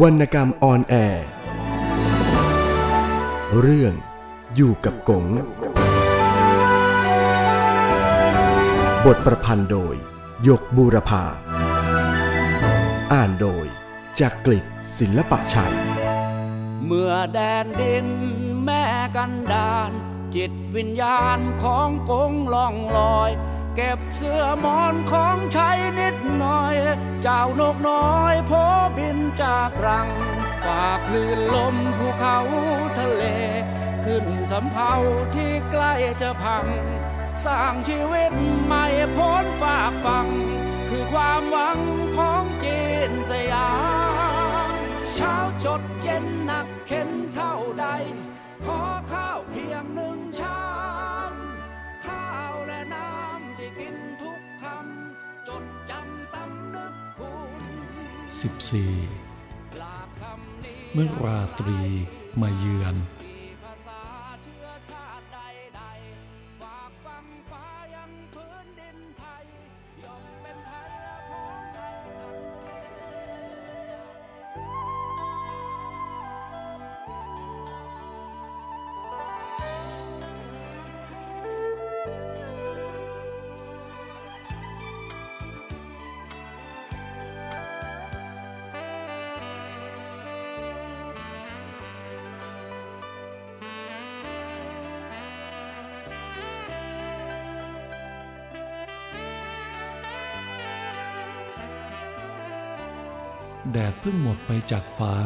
วรรณกรรมออนแอร์ เรื่องอยู่กับกง บทประพันธ์โดย ยกบูรพา อ่านโดยจากกลิศศิลปะชัย เมื่อแดนดินแม่กันดาน จิตวิญญาณของกงล่องลอย เก็บเสื้อมอนของใช้นิด น่อย เจ้านกน้อยโพบินจากรัง ฝากคลื่นลมภูเขาทะเล ขึ้นสำเภาที่ใกล้จะพัง สร้างชีวิตใหม่พ้นฝากฟัง คือความหวังของจีนสยามเช้าจดเย็นหนักเข็นเท่า 14 เมื่อราตรีมาเยือน แดดเพิ่งหมดไปจากฟ้า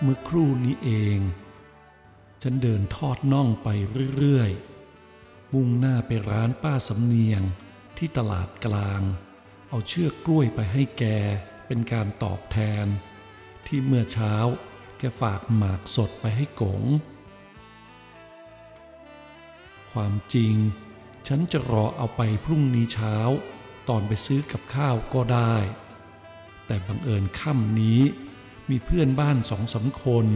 เมื่อครู่นี้เอง ฉันเดินทอดน่องไปเรื่อยๆ มุ่งหน้าไปร้านป้าสำเนียงที่ตลาดกลาง เอาเชือกกล้วยไปให้แกเป็นการตอบแทน ที่เมื่อเช้าแกฝากหมากสดไปให้กง ความจริง ฉันจะรอเอาไปพรุ่งนี้เช้า ตอนไปซื้อกับข้าวก็ได้ แต่บังเอิญค่ำนี้ มีเพื่อนบ้านสองสามคน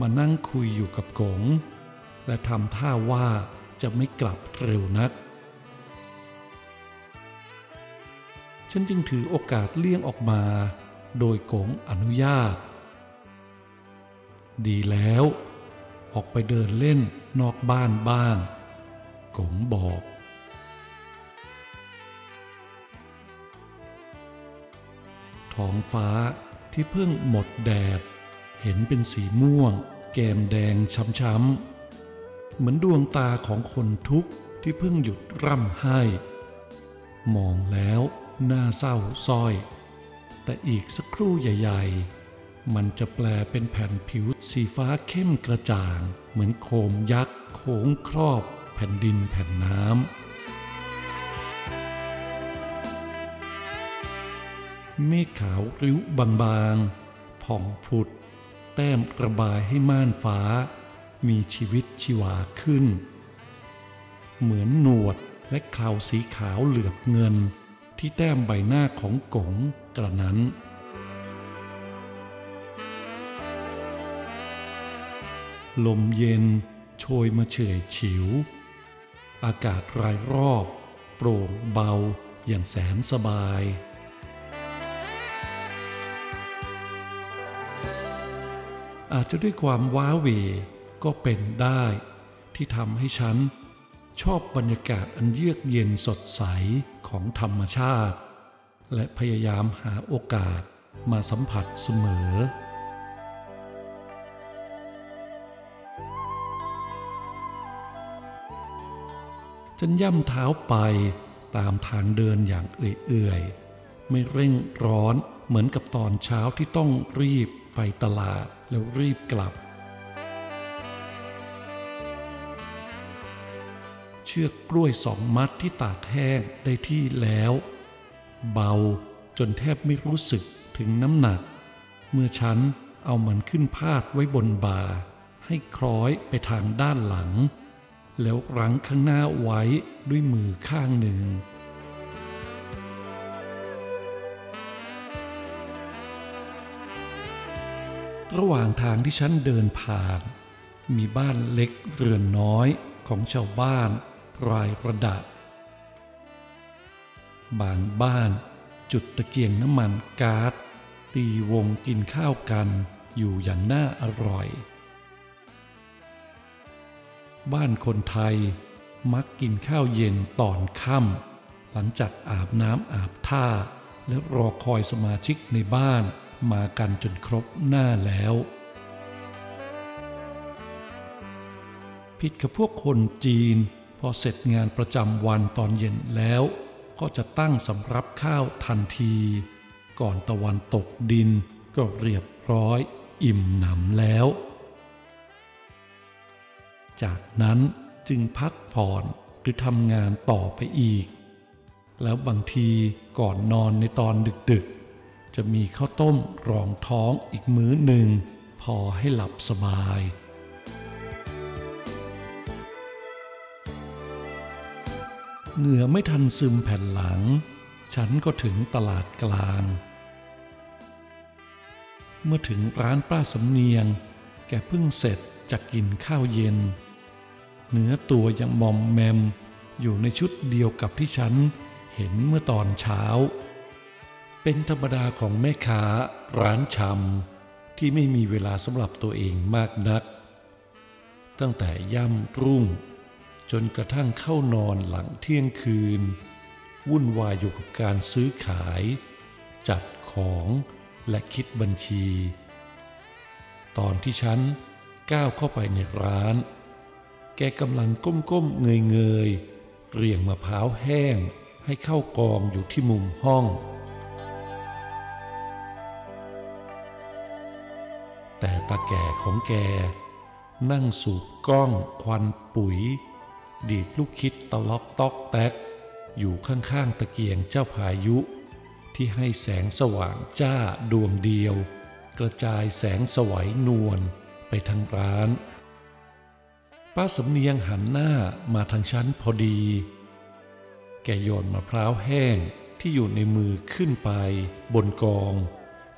มานั่งคุยอยู่กับกง และทำท่าว่าจะไม่กลับเร็วนัก ฉันจึงถือโอกาสเลี่ยงออกมา โดยกงอนุญาต ดีแล้ว ออกไปเดินเล่นนอกบ้านบ้างกงบอก ท้องฟ้าที่เพิ่งหมดแดด เห็นเป็นสีม่วง แก้มแดงช้ำๆเหมือนดวงตาของคนทุกข์ที่เพิ่งหยุดร่ำไห้ มองแล้วหน่าเศร้าส้อย แต่อีกสักครู่ใหญ่ๆ มันจะแปลเป็นแผ่นผิวสีฟ้าเข้มกระจ่าง เหมือนโคมยักษ์โค้งครอบแผ่นดินแผ่นน้ำ เมฆขาวริ้วบางๆ ผ่องผุด แต้มระบายให้ม่านฟ้า มีชีวิตชีวาขึ้น เหมือนหนวดและคราสีขาวเหลือบเงิน ที่แต้มใบหน้าของกงกระนั้น ลมเย็นโชยมาเฉยฉิว อากาศรายรอบ โปร่งเบาอย่างแสนสบาย อาจจะด้วยความว้าเหวก็เป็นได้ ที่ทำให้ฉัน ชอบบรรยากาศอันเยือกเย็นสดใสของธรรมชาติ และพยายามหาโอกาสมาสัมผัสเสมอ ฉันย่ำเท้าไปตามทางเดินอย่างเอื่อยๆ ไม่เร่งร้อนเหมือนกับตอนเช้าที่ต้องรีบไปตลาด แล้วรีบกลับ เชือกกล้วยสองมัดที่ตากแห้งได้ที่แล้ว เบาจนแทบไม่รู้สึกถึงน้ำหนัก เมื่อฉันเอามันขึ้นพาดไว้บนบ่า ให้คล้อยไปทางด้านหลัง แล้วรั้งข้างหน้าไว้ด้วยมือข้างหนึ่ง ระหว่างทางที่ฉันเดินผ่าน มีบ้านเล็กเรือนน้อยของชาวบ้านรายระดับบางบ้านจุดตะเกียงน้ำมันก๊าซตีวงกินข้าวกันอยู่อย่างน่าอร่อย บ้านคนไทยมักกินข้าวเย็นตอนค่ำหลังจากอาบน้ำอาบท่า และรอคอยสมาชิกในบ้าน มากันจนครบหน้าแล้ว ผิดกับพวกคนจีน พอเสร็จงานประจำวันตอนเย็นแล้ว ก็จะตั้งสำรับข้าวทันที ก่อนตะวันตกดินก็เรียบร้อย อิ่มหนำแล้ว จากนั้นจึงพักผ่อนหรือทำงานต่อไปอีก แล้วบางทีก่อนนอนในตอนดึกๆ จะมีข้าวต้มรองท้องอีกมื้อหนึ่ง พอให้หลับสบาย เหงื่อไม่ทันซึมแผ่นหลัง ฉันก็ถึงตลาดกลาง เมื่อถึงร้านป้าสำเนียง แกเพิ่งเสร็จจากกินข้าวเย็น เนื้อตัวยังมอมแมม อยู่ในชุดเดียวกับที่ฉันเห็นเมื่อตอนเช้า เป็นธรรมดาของแม่ค้าร้านชำที่ไม่มีเวลาสำหรับตัวเองมากนัก ตั้งแต่ย่ำรุ่ง จนกระทั่งเข้านอนหลังเที่ยงคืน วุ่นวายอยู่กับการซื้อขาย จัดของและคิดบัญชี ตอนที่ฉันก้าวเข้าไปในร้าน แกกำลังก้มๆเงยๆเรียงมะพร้าวแห้งให้เข้ากองอยู่ที่มุมห้อง แต่ตาแก่ของแก นั่งสูบกล้องควันปุ๋ย ดีดลูกคิดตะล็อกตอกแตก อยู่ข้างๆตะเกียงเจ้าพายุ ที่ให้แสงสว่างจ้าดวงเดียว กระจายแสงสวัยนวลไปทางร้าน ป้าสำเนียงหันหน้ามาทางฉันพอดี แกโยนมะพร้าวแห้งที่อยู่ในมือขึ้นไปบนกอง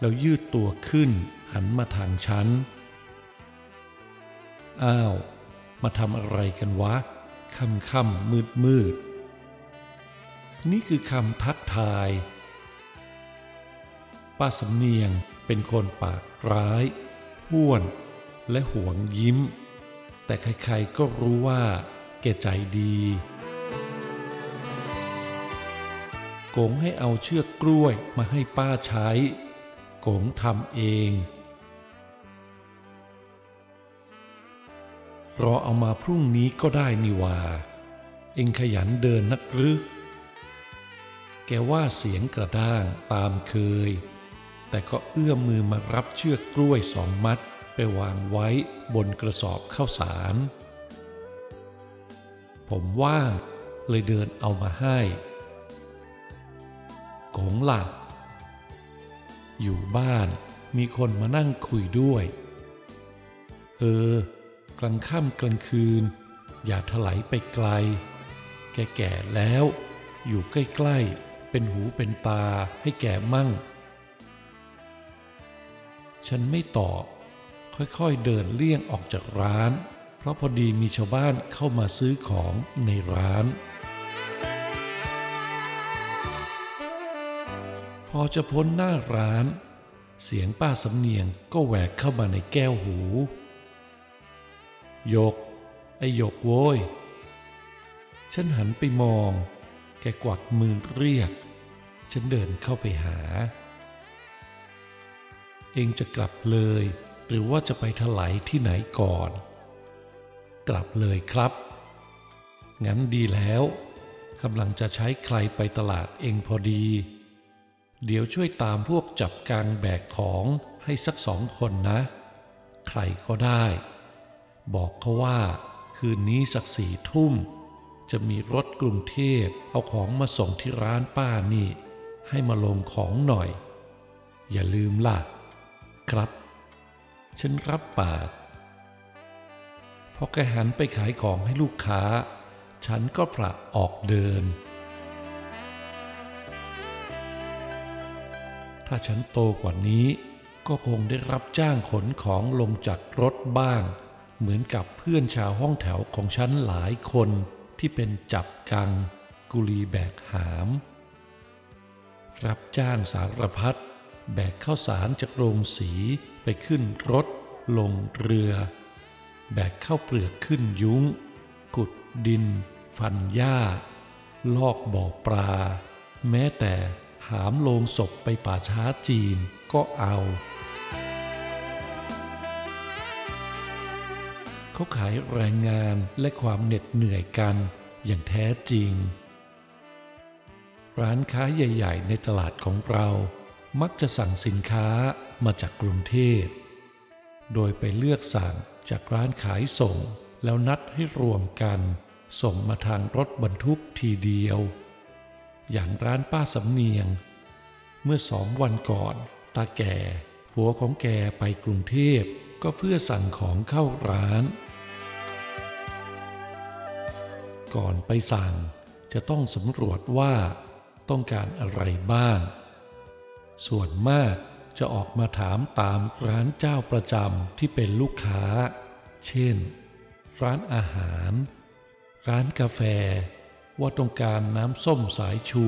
แล้วยืดตัวขึ้น หันมาทางฉัน อ้าว มาทำอะไรกันวะ ค่ำค่ำมืดมืด นี่คือคำทักทาย ป้าสำเนียงเป็นคนปากร้ายห้วน และหวงยิ้ม แต่ใครๆก็รู้ว่าแกใจดีกงให้เอาเชือกกล้วยมาให้ป้าใช้กงทำเอง รอเอามาพรุ่งนี้ก็ได้นี่ว่า เองขยันเดินนักหรือแกว่าเสียงกระด้างตามเคย แต่ก็เอื้อมมือมารับเชือกกล้วยสองมัดไปวางไว้บนกระสอบข้าวสาร ผมว่างเลยเดินเอามาให้กงหลับอยู่บ้านมีคนมานั่งคุยด้วย เออ กลางค่ำกลางคืน อย่าถลายไปไกล แกแก่แล้ว อยู่ใกล้ๆ เป็นหูเป็นตาให้แก่มั่ง ฉันไม่ตอบ ค่อยๆเดินเลี่ยงออกจากร้าน เพราะพอดีมีชาวบ้านเข้ามาซื้อของในร้าน พอจะพ้นหน้าร้าน เสียงป้าสำเนียงก็แหวกเข้ามาในแก้วหู ยก ไอหยกโว้ย ฉันหันไปมอง แกกวักมือเรียก ฉันเดินเข้าไปหา เองจะกลับเลย หรือว่าจะไปถลายที่ไหนก่อน กลับเลยครับ งั้นดีแล้วกำลังจะใช้ใครไปตลาดเองพอดี เดี๋ยวช่วยตามพวกจับกางแบกของให้สักสองคนนะ ใครก็ได้ บอกเขาว่า คืนนี้สักสี่ทุ่ม จะมีรถกรุงเทพเอาของมาส่งที่ร้านป้านี่ ให้มาลงของหน่อย อย่าลืมล่ะ ครับ ฉันรับปากพอแกหันไปขายของให้ลูกค้า ฉันก็พระออกเดิน ถ้าฉันโตกว่านี้ก็คงได้รับจ้างขนของลงจากรถบ้าง เหมือนกับเพื่อนชาวห้องแถวของฉันหลายคนที่เป็นจับกัง กุลีแบกหาม รับจ้างสารพัดแบกข้าวสารจากโรงสีไปขึ้นรถ ลงเรือ แบกเข้าวเปลือกขึ้นยุ้ง กุดดิน ฟันหญ้า ลอกบ่อปลา แม้แต่หามโลงศพไปป่าช้าจีนก็เอา เขาขายแรงงานและความเหน็ดเหนื่อยกันอย่างแท้จริง ร้านค้าใหญ่ ๆ ในตลาดของเรา มักจะสั่งสินค้ามาจากกรุงเทพ โดยไปเลือกสั่งจากร้านขายส่ง แล้วนัดให้รวมกัน ส่งมาทางรถบรรทุกทีเดียว อย่างร้านป้าสำเนียง เมื่อสองวันก่อน ตาแก่ผัวของแกไปกรุงเทพก็เพื่อสั่งของเข้าร้าน ก่อนไปสั่ง จะต้องสำรวจว่าต้องการอะไรบ้าง ส่วนมากจะออกมาถามตามร้านเจ้าประจำที่เป็นลูกค้า เช่น ร้านอาหาร ร้านกาแฟ ว่าต้องการน้ำส้มสายชู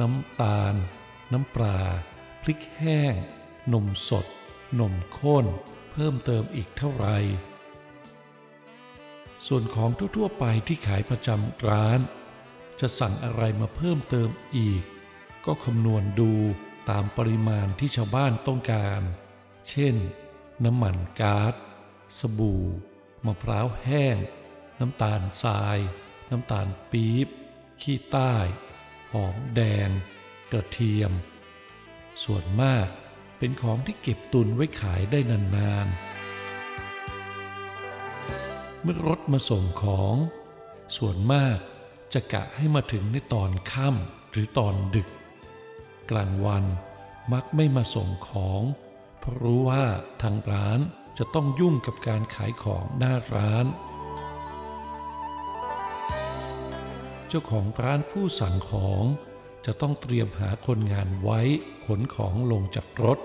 น้ำตาล น้ำปลา พริกแห้ง นมสด นมข้น เพิ่มเติมอีกเท่าไหร่ ส่วนของทั่วๆไปที่ขายประจำร้าน จะสั่งอะไรมาเพิ่มเติมอีก ก็คำนวณดูตามปริมาณที่ชาวบ้านต้องการ เช่น น้ำมันก๊าซสบู่ มะพร้าวแห้ง น้ำตาลทราย น้ำตาลปี๊บ ขี้ใต้ หอมแดง กระเทียม ส่วนมากเป็นของที่เก็บตุนไว้ขายได้นานๆ เมื่อรถมาส่งของ ส่วนมากจะกะให้มาถึงในตอนค่ำหรือตอนดึก กลางวันมักไม่มาส่งของ เพราะรู้ว่าทางร้านจะต้องยุ่งกับการขายของหน้าร้าน เจ้าของร้านผู้สั่งของจะต้องเตรียมหาคนงานไว้ขนของลงจากรถ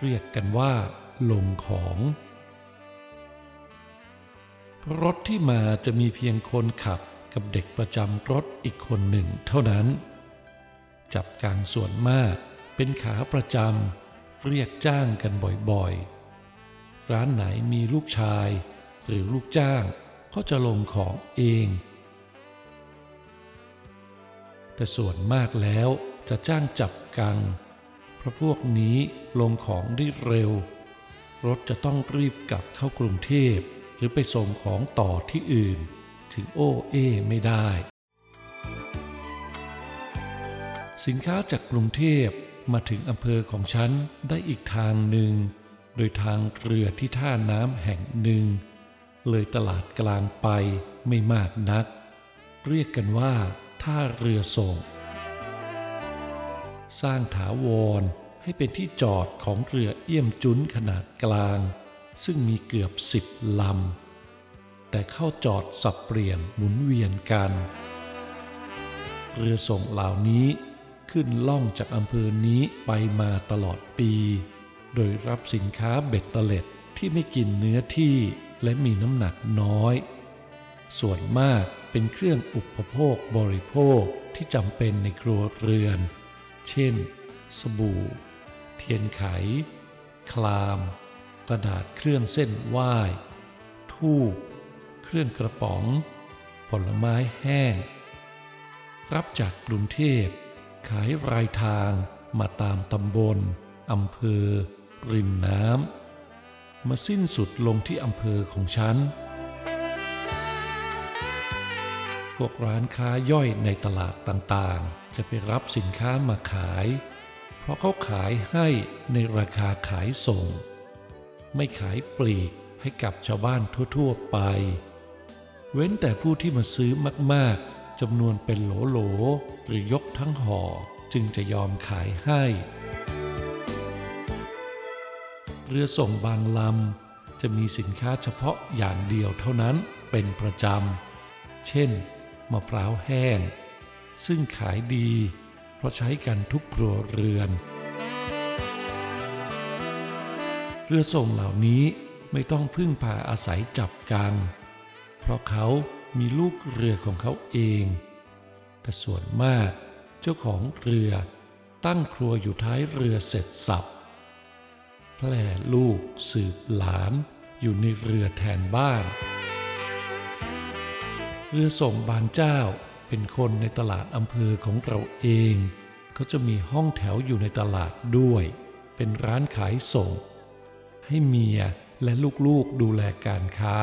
เรียกกันว่าลงของ ราะรถที่มาจะมีเพียงคนขับกับเด็กประจำรถอีกคนหนึ่งเท่านั้น จับกลางส่วนมากเป็นขาประจำเรียกจ้างกันบ่อยๆ ร้านไหนมีลูกชาย หรือลูกจ้างก็จะลงของเอง แต่ส่วนมากแล้วจะจ้างจับกัง เพราะพวกนี้ลงของได้เร็ว รถจะต้องรีบกลับเข้ากรุงเทพ รือไปส่งของต่อที่อื่น ถึงโอเอไม่ได้ สินค้าจากกรุงเทพมาถึงอำเภอของฉันได้อีกทางหนึ่ง โดยทางเรือที่ท่าน้ำแห่งหนึ่ง เลยตลาดกลางไปไม่มากนัก เรียกกันว่าท่าเรือส่ง สร้างถาวรให้เป็นที่จอดของเรือเอี่ยมจุ้นขนาดกลาง ซึ่งมีเกือบสิบลำ แต่เข้าจอดสับเปลี่ยนหมุนเวียนกัน เรือส่งเหล่านี้ขึ้นล่องจากอำเภอนี้ไปมาตลอดปี โดยรับสินค้าเบ็ดเตล็ดที่ไม่กินเนื้อที่และมีน้ำหนักน้อย ส่วนมากเป็นเครื่องอุปโภคบริโภคที่จำเป็นในครัวเรือน เช่น สบู่ เทียนไข คลาม กระดาษเครื่องเส้นไหว้ทูบเครื่องกระป๋อง ผลไม้แห้ง รับจากกรุงเทพ ขายรายทางมาตามตำบลอำเภอ ริมน้ำมาสิ้นสุดลงที่อำเภอของฉัน พวกร้านค้าย่อยในตลาดต่างๆ จะไปรับสินค้ามาขาย เพราะเขาขายให้ในราคาขายส่ง ไม่ขายปลีกให้กับชาวบ้านทั่ว ๆ ไป เว้นแต่ผู้ที่มาซื้อมากๆจำนวนเป็นโหลๆหรือยกทั้งห่อจึงจะยอมขายให้ เรือส่งบางลำจะมีสินค้าเฉพาะอย่างเดียวเท่านั้นเป็นประจำ เช่น มะพร้าวแห้ง ซึ่งขายดี เพราะใช้กันทุกครัวเรือน เรือส่งเหล่านี้ไม่ต้องพึ่งพาอาศัยจับกัง เพราะเขามีลูกเรือของเขาเอง แต่ส่วนมากเจ้าของเรือตั้งครัวอยู่ท้ายเรือเสร็จสับแพร่ลูกสืบหลานอยู่ในเรือแทนบ้าน เรือส่งบางเจ้าเป็นคนในตลาดอำเภอของเราเอง เขาจะมีห้องแถวอยู่ในตลาดด้วย เป็นร้านขายส่ง ให้เมียและลูกๆดูแลการค้า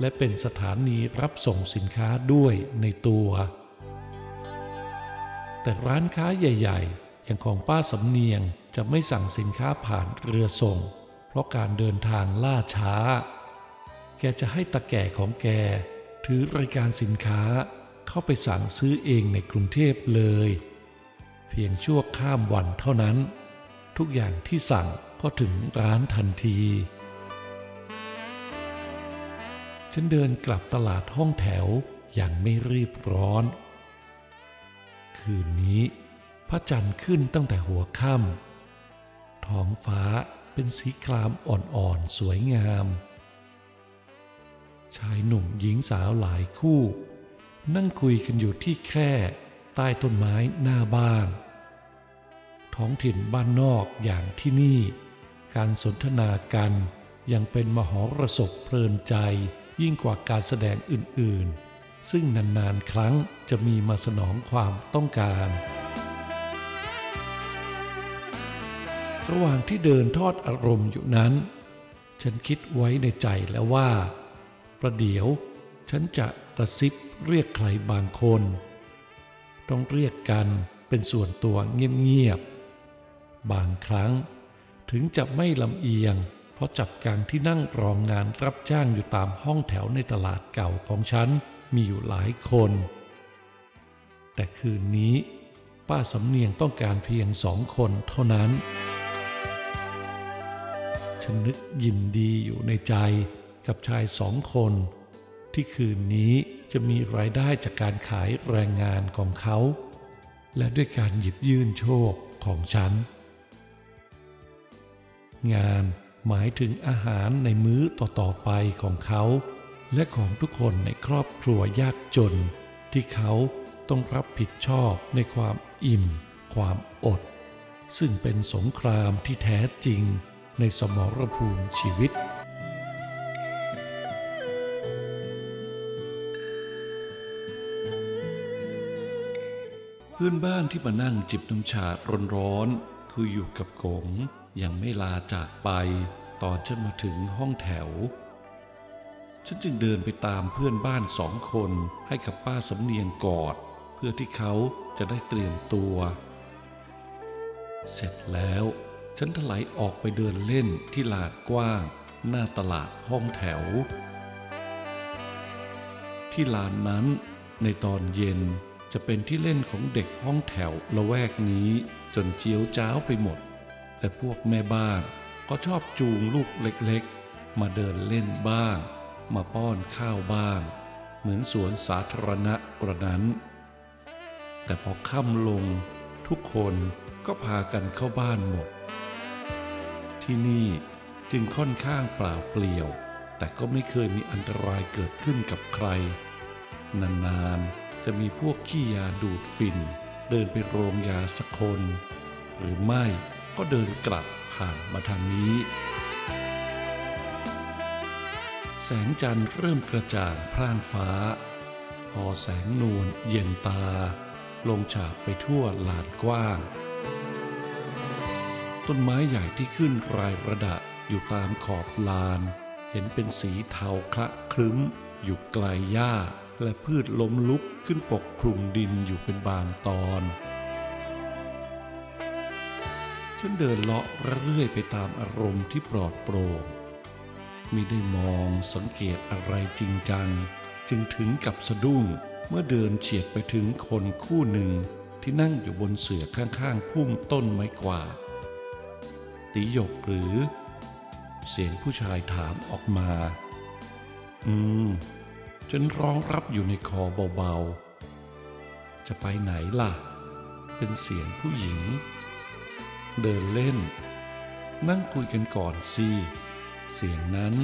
และเป็นสถานีรับส่งสินค้าด้วยในตัว แต่ร้านค้าใหญ่ ๆ อย่างของป้าสำเนียงจะไม่สั่งสินค้าผ่านเรือส่ง เพราะการเดินทางล่าช้า แกจะให้ตาแก่ของแก ถือรายการสินค้าเข้าไปสั่งซื้อเองในกรุงเทพเลย เพียงชั่วข้ามวันเท่านั้น ทุกอย่างที่สั่ง ก็ถึงร้านทันที ฉันเดินกลับตลาดห้องแถวอย่างไม่รีบร้อน คืนนี้พระจันทร์ขึ้นตั้งแต่หัวค่ำท้องฟ้าเป็นสีครามอ่อนๆสวยงาม ชายหนุ่มหญิงสาวหลายคู่ นั่งคุยกันอยู่ที่แคร่ใต้ต้นไม้หน้าบ้าน ท้องถิ่นบ้านนอกอย่างที่นี่ การสนทนากัน ยังเป็นมหรสพเพลินใจ ยิ่งกว่าการแสดงอื่นๆ ซึ่งนานๆ ครั้งจะมีมาสนองความต้องการ ระหว่างที่เดินทอดอารมณ์อยู่นั้น ฉันคิดไว้ในใจแล้วว่า ประเดี๋ยวฉันจะกระซิบเรียกใครบางคน ต้องเรียกกันเป็นส่วนตัวเงียบๆ บางครั้ง ถึงจะไม่ลำเอียง เพราะจับกลางที่นั่งรองงานรับจ้างอยู่ตามห้องแถวในตลาดเก่าของฉันมีอยู่หลายคน แต่คืนนี้ ป้าสำเนียงต้องการเพียงสองคนเท่านั้น ฉันนึกยินดีอยู่ในใจกับชายสองคน ที่คืนนี้จะมีรายได้จากการขายแรงงานของเขา และด้วยการหยิบยื่นโชคของฉัน งานหมายถึงอาหารในมื้อต่อๆไปของเขา และของทุกคนในครอบครัวยากจน ที่เขาต้องรับผิดชอบในความอิ่ม ความอด ซึ่งเป็นสงครามที่แท้จริงในสมรภูมิชีวิตเพื่อนบ้านที่มานั่งจิบน้ำชาร้อนๆคืออยู่กับกง ยังไม่ลาจากไปตอนฉันมาถึงห้องแถว ฉันจึงเดินไปตามเพื่อนบ้านสองคนให้กับป้าสำเนียงกอด เพื่อที่เขาจะได้เตรียมตัว เสร็จแล้ว ฉันถลายออกไปเดินเล่นที่ลานกว้าง หน้าตลาดห้องแถว ที่ลานนั้นในตอนเย็นจะเป็นที่เล่นของเด็กห้องแถวละแวกนี้จนเจียวจ้าวไปหมด และพวกแม่บ้านก็ชอบจูงลูกเล็กๆ มาเดินเล่นบ้าง มาป้อนข้าวบ้าง เหมือนสวนสาธารณะกระนั้น แต่พอค่ำลงทุกคนก็พากันเข้าบ้านหมด ที่นี่จึงค่อนข้างเปล่าเปลี่ยว แต่ก็ไม่เคยมีอันตรายเกิดขึ้นกับใคร นานๆจะมีพวกขี้ยาดูดฝิ่น เดินไปโรงยาสักคน หรือไม่ ก็เดินกลับผ่านมาทางนี้ แสงจันทร์เริ่มกระจ่างพร่างฟ้า พอแสงนวลเย็นตา ลงฉาบไปทั่วลานกว้าง ต้นไม้ใหญ่ที่ขึ้นรายระดับอยู่ตามขอบลาน เห็นเป็นสีเทาคละครึ้ม อยู่ไกลหญ้าและพืชล้มลุกขึ้นปกคลุมดินอยู่เป็นบางตอน ฉันเดินเลาะระเรื่อยไปตามอารมณ์ที่ปลอดโปร่งมิได้มองสังเกตอะไรจริงจัง จึงถึงกับสะดุ้งเมื่อเดินเฉียดไปถึงคนคู่หนึ่งที่นั่งอยู่บนเสื่อข้างๆพุ่มต้นไม้กวาดติหยกหรือ เสียงผู้ชายถามออกมา อืม ฉันร้องรับอยู่ในคอเบาๆ จะไปไหนล่ะ เป็นเสียงผู้หญิง เดินเล่น นั่งคุยกันก่อนสิ เสียงนั้น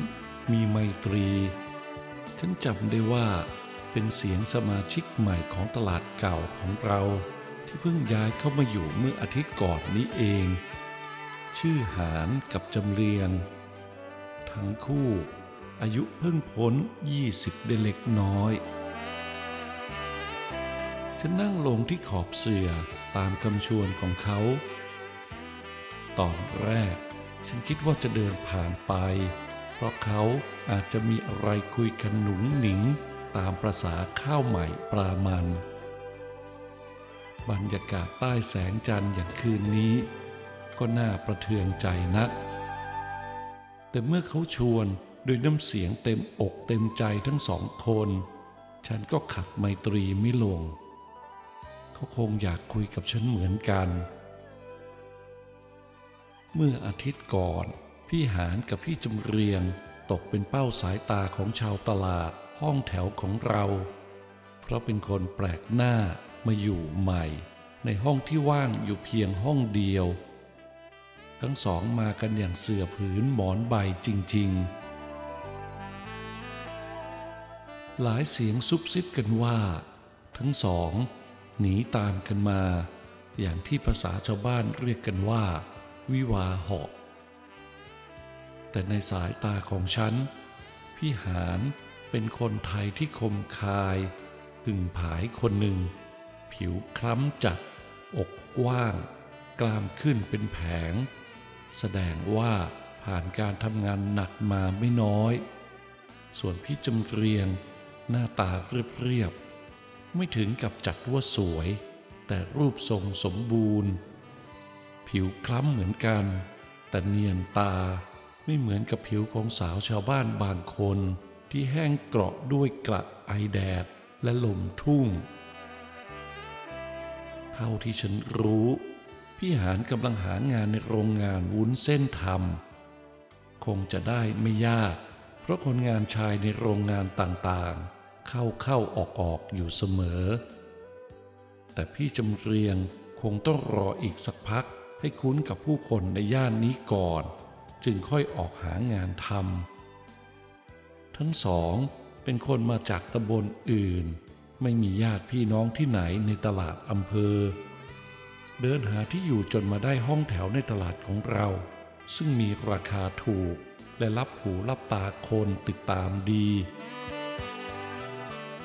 มีไมตรี ฉันจำได้ว่าเป็นเสียงสมาชิกใหม่ของตลาดเก่าของเรา ที่เพิ่งย้ายเข้ามาอยู่เมื่ออาทิตย์ก่อนนี้เอง ชื่อหานกับจำเรียง ทั้งคู่อายุเพิ่งพ้น 20ได้เล็กน้อย ฉันนั่งลงที่ขอบเสื่อตามคำชวนของเขา ตอนแรก ฉันคิดว่าจะเดินผ่านไป เพราะเขาอาจจะมีอะไรคุยกันหนุงหนิง ตามประษาข้าวใหม่ปลามัน บรรยากาศใต้แสงจันทร์อย่างคืนนี้ ก็น่าประเทืองใจนัก แต่เมื่อเขาชวนโดยน้ำเสียงเต็มอกเต็มใจทั้งสองคน ฉันก็ขัดไมตรีไม่ลง เขาคงอยากคุยกับฉันเหมือนกันเเมื่ออาทิตย์ก่อน พี่หานกับพี่จำเรียง ตกเป็นเป้าสายตาของชาวตลาดห้องแถวของเรา เพราะเป็นคนแปลกหน้ามาอยู่ใหม่ ในห้องที่ว่างอยู่เพียงห้องเดียว ทั้งสองมากันอย่างเสื่อผืนหมอนใบจริง ๆหลายเสียงซุบซิบกันว่า ทั้งสอง หนีตามกันมา อย่างที่ภาษาชาวบ้านเรียกกันว่า วิวาหาะแต่ในสายตาของฉัน พี่หานเป็นคนไทยที่คมคายหึ่งผายคนหนึ่ง ผิวคล้ำจัด อกกว้าง กล้ามขึ้นเป็นแผง แสดงว่าผ่านการทำงานหนักมาไม่น้อย ส่วนพี่จำเรียง หน้าตาเรียบๆไม่ถึงกับจัดว่าสวย แต่รูปทรงสมบูรณ์ ผิวคล้ำเหมือนกัน แต่เนียนตาไม่เหมือนกับผิวของสาวชาวบ้านบางคน ที่แห้งเกราะด้วยกระไอแดดและลมทุ่ง เท่าที่ฉันรู้ พี่หานกำลังหางานในโรงงานวุ้นเส้นทำคงจะได้ไม่ยาก เพราะคนงานชายในโรงงานต่างๆ เข้าเข้าออกออกอยู่เสมอ แต่พี่จำเรียงคงต้องรออีกสักพัก ให้คุ้นกับผู้คนในย่านนี้ก่อน จึงค่อยออกหางานทำทั้งสองเป็นคนมาจากตำบลอื่น ไม่มีญาติพี่น้องที่ไหนในตลาดอำเภอ เดินหาที่อยู่จนมาได้ห้องแถวในตลาดของเรา ซึ่งมีราคาถูกและรับหูรับตาคนติดตามดี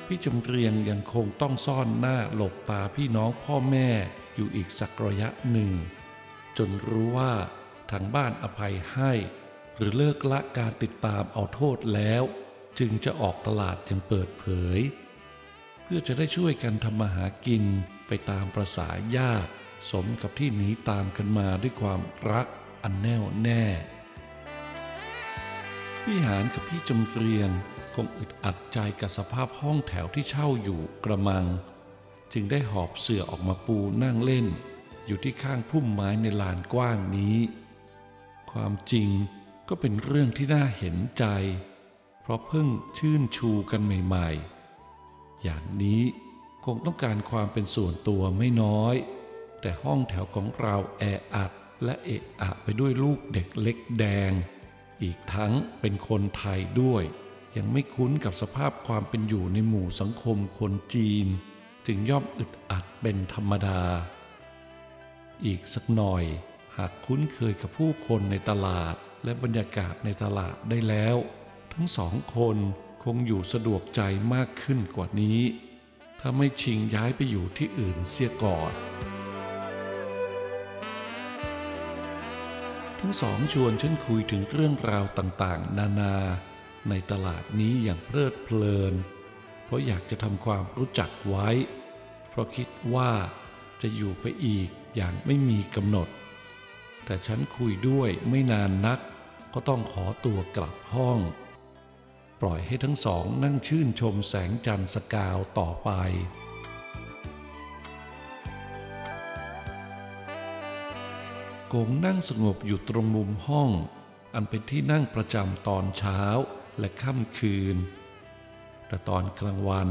พี่จำเรียงยังคงต้องซ่อนหน้าหลบตาพี่น้องพ่อแม่อยู่อีกสักระยะหนึ่ง จนรู้ว่าทางบ้านอภัยให้ หรือเลิกละการติดตามเอาโทษแล้ว จึงจะออกตลาดอย่างเปิดเผย เพื่อจะได้ช่วยกันทำมาหากินไปตามประษาญาติสมกับที่หนีตามกันมาด้วยความรักอันแน่วแน่พี่หานกับพี่จำเรียงคงอึดอัดใจกับสภาพห้องแถวที่เช่าอยู่กระมัง จึงได้หอบเสื่อออกมาปูนั่งเล่น อยู่ที่ข้างพุ่มไม้ในลานกว้างนี้ ความจริงก็เป็นเรื่องที่น่าเห็นใจ เพราะเพิ่งชื่นชูกันใหม่ๆ อย่างนี้คงต้องการความเป็นส่วนตัวไม่น้อย แต่ห้องแถวของเราแออัดและเอะอะไปด้วยลูกเด็กเล็กแดง อีกทั้งเป็นคนไทยด้วย ยังไม่คุ้นกับสภาพความเป็นอยู่ในหมู่สังคมคนจีน จึงย่อมอึดอัดเป็นธรรมดา อีกสักหน่อย หากคุ้นเคยกับผู้คนในตลาดและบรรยากาศในตลาดได้แล้ว ทั้งสองคนคงอยู่สะดวกใจมากขึ้นกว่านี้ ถ้าไม่ชิงย้ายไปอยู่ที่อื่นเสียก่อน ทั้งสองชวนฉันคุยถึงเรื่องราวต่างๆ นานา ในตลาดนี้อย่างเพลิดเพลิน เพราะอยากจะทำความรู้จักไว้ เพราะคิดว่าจะอยู่ไปอีก อย่างไม่มีกำหนด แต่ฉันคุยด้วยไม่นานนัก ก็ต้องขอตัวกลับห้อง ปล่อยให้ทั้งสองนั่งชื่นชมแสงจันทร์สกาวต่อไปกงนั่งสงบอยู่ตรงมุมห้อง อันเป็นที่นั่งประจำตอนเช้าและค่ำคืน แต่ตอนกลางวัน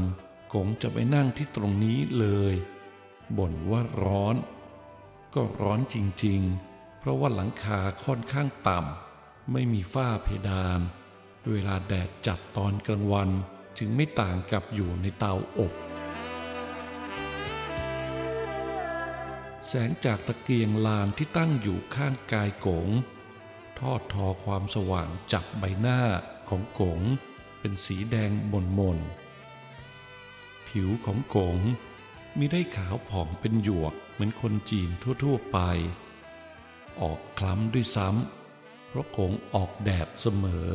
กงจะไปนั่งที่ตรงนี้เลย บ่นว่าร้อน ก็ร้อนจริงๆ เพราะว่าหลังคาค่อนข้างต่ำ ไม่มีฝ้าเพดาน เวลาแดดจัดตอนกลางวันจึงไม่ต่างกับอยู่ในเตาอบ แสงจากตะเกียงลานที่ตั้งอยู่ข้างกายกง ทอดทอความสว่างจับใบหน้าของกง เป็นสีแดงมนมนๆผิวของกง มีได้ขาวผ่องเป็นหยวกเหมือนคนจีนทั่วๆไป ออกคล้ำด้วยซ้ำเพราะกงออกแดดเสมอ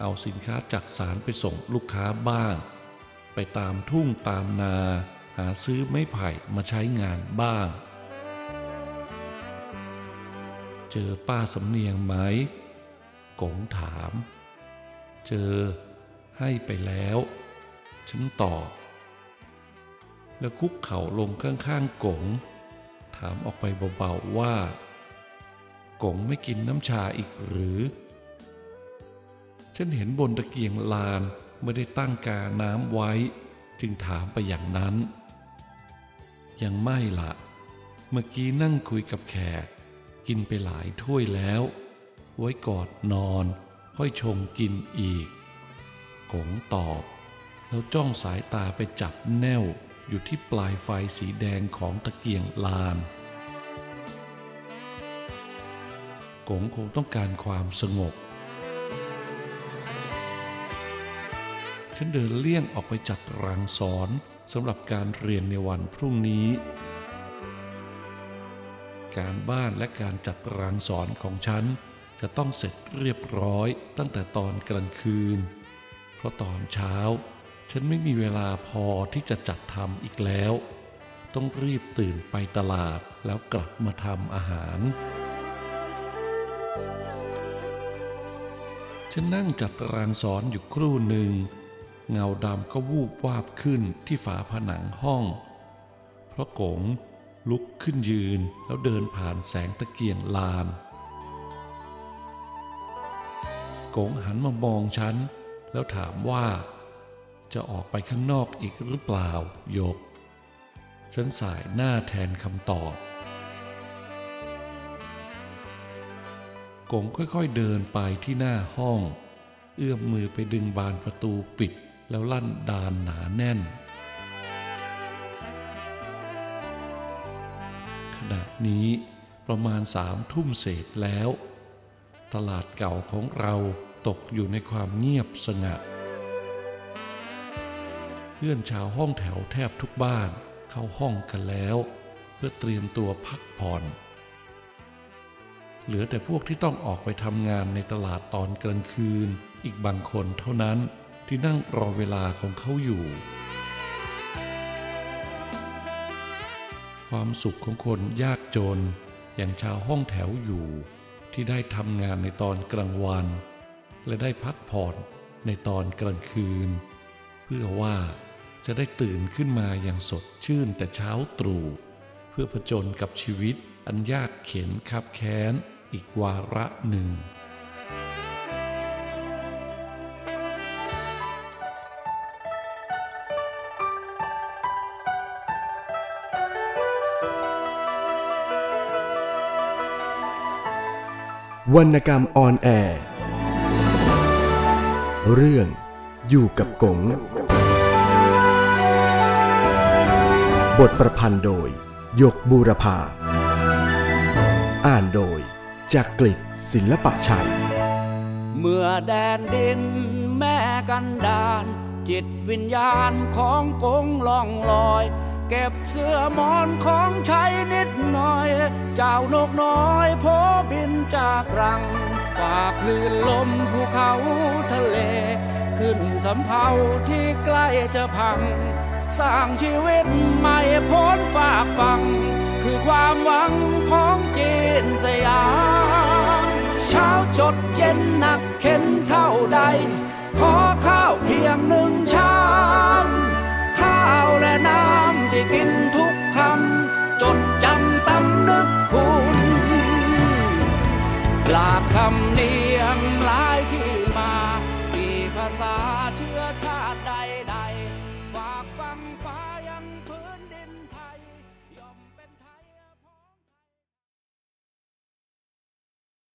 เอาสินค้าจากสารไปส่งลูกค้าบ้าง ไปตามทุ่งตามนา หาซื้อไม้ไผ่มาใช้งานบ้าง เจอป้าสำเนียงไหมกงถาม เจอให้ไปแล้ว ฉันตอบ แล้วคุกเข่าลงข้างๆกง ถามออกไปเบาๆว่า กงไม่กินน้ำชาอีกหรือ ฉันเห็นบนตะเกียงลานไม่ได้ตั้งกาน้ำไว้ จึงถามไปอย่างนั้น ยังไม่ละเมื่อกี้นั่งคุยกับแขก กินไปหลายถ้วยแล้ว ไว้กอดนอน ค่อยชงกินอีก กงตอบ แล้วจ้องสายตาไปจับแนว อยู่ที่ปลายไฟสีแดงของตะเกียงลานกงคงต้องการความสงบ ฉันเดินเลี่ยงออกไปจัดรางสอนสำหรับการเรียนในวันพรุ่งนี้ การบ้านและการจัดรางสอนของฉันจะต้องเสร็จเรียบร้อยตั้งแต่ตอนกลางคืน เพราะตอนเช้า ฉันไม่มีเวลาพอที่จะจัดทำอีกแล้ว ต้องรีบตื่นไปตลาดแล้วกลับมาทำอาหาร ฉันนั่งจัดตารางสอนอยู่ครู่หนึ่ง เงาดำก็วูบวาบขึ้นที่ฝาผนังห้อง เพราะกงลุกขึ้นยืนแล้วเดินผ่านแสงตะเกียงลานกงหันมามองฉัน แล้วถามว่า จะออกไปข้างนอกอีกหรือเปล่าโยกฉันสายหน้าแทนคำตอบกงค่อยๆเดินไปที่หน้าห้อง เอื้อมมือไปดึงบานประตูปิดแล้วลั่นดานหนาแน่น ขณะนี้ประมาณสามทุ่มเศษแล้ว ตลาดเก่าของเราตกอยู่ในความเงียบสงัด เพื่อนชาวห้องแถวแทบทุกบ้านเข้าห้องกันแล้ว เพื่อเตรียมตัวพักผ่อน เหลือแต่พวกที่ต้องออกไปทำงานในตลาดตอนกลางคืน อีกบางคนเท่านั้นที่นั่งรอเวลาของเขาอยู่ ความสุขของคนยากจนอย่างชาวห้องแถวอยู่ ที่ได้ทำงานในตอนกลางวัน และได้พักผ่อนในตอนกลางคืน เพื่อว่า จะได้ตื่นขึ้นมาอย่างสดชื่นแต่เช้าตรู่เพื่อผจญกับชีวิตอันยากเข็นคับแค้นอีกวาระหนึ่ง วรรณกรรมออนแอร์ เรื่องอยู่กับกง บทประพันธ์โดย ยกบูรพา อ่านโดยจากกลิศศิลปะชัย เมื่อแดนดินแม่กันดานจิตวิญญาณของกงล่องลอย เก็บเสื้อมอนของใช้นิดหน่อย เจ้านกน้อยโพบินจากรัง ฝากคลื่นลมภูเขาทะเล ขึ้นสำเภาที่ใกล้จะพัง สร้างชีวิตใหม่พ้นฝากฟัง คือความหวังของจีนสยาม เช้าจดเย็นหนักเข็นเท่าใด ขอข้าวเพียงหนึ่งชาม ข้าวและน้ำที่กินทุกคำจดจำสำนึกคุณ หลากคำนี้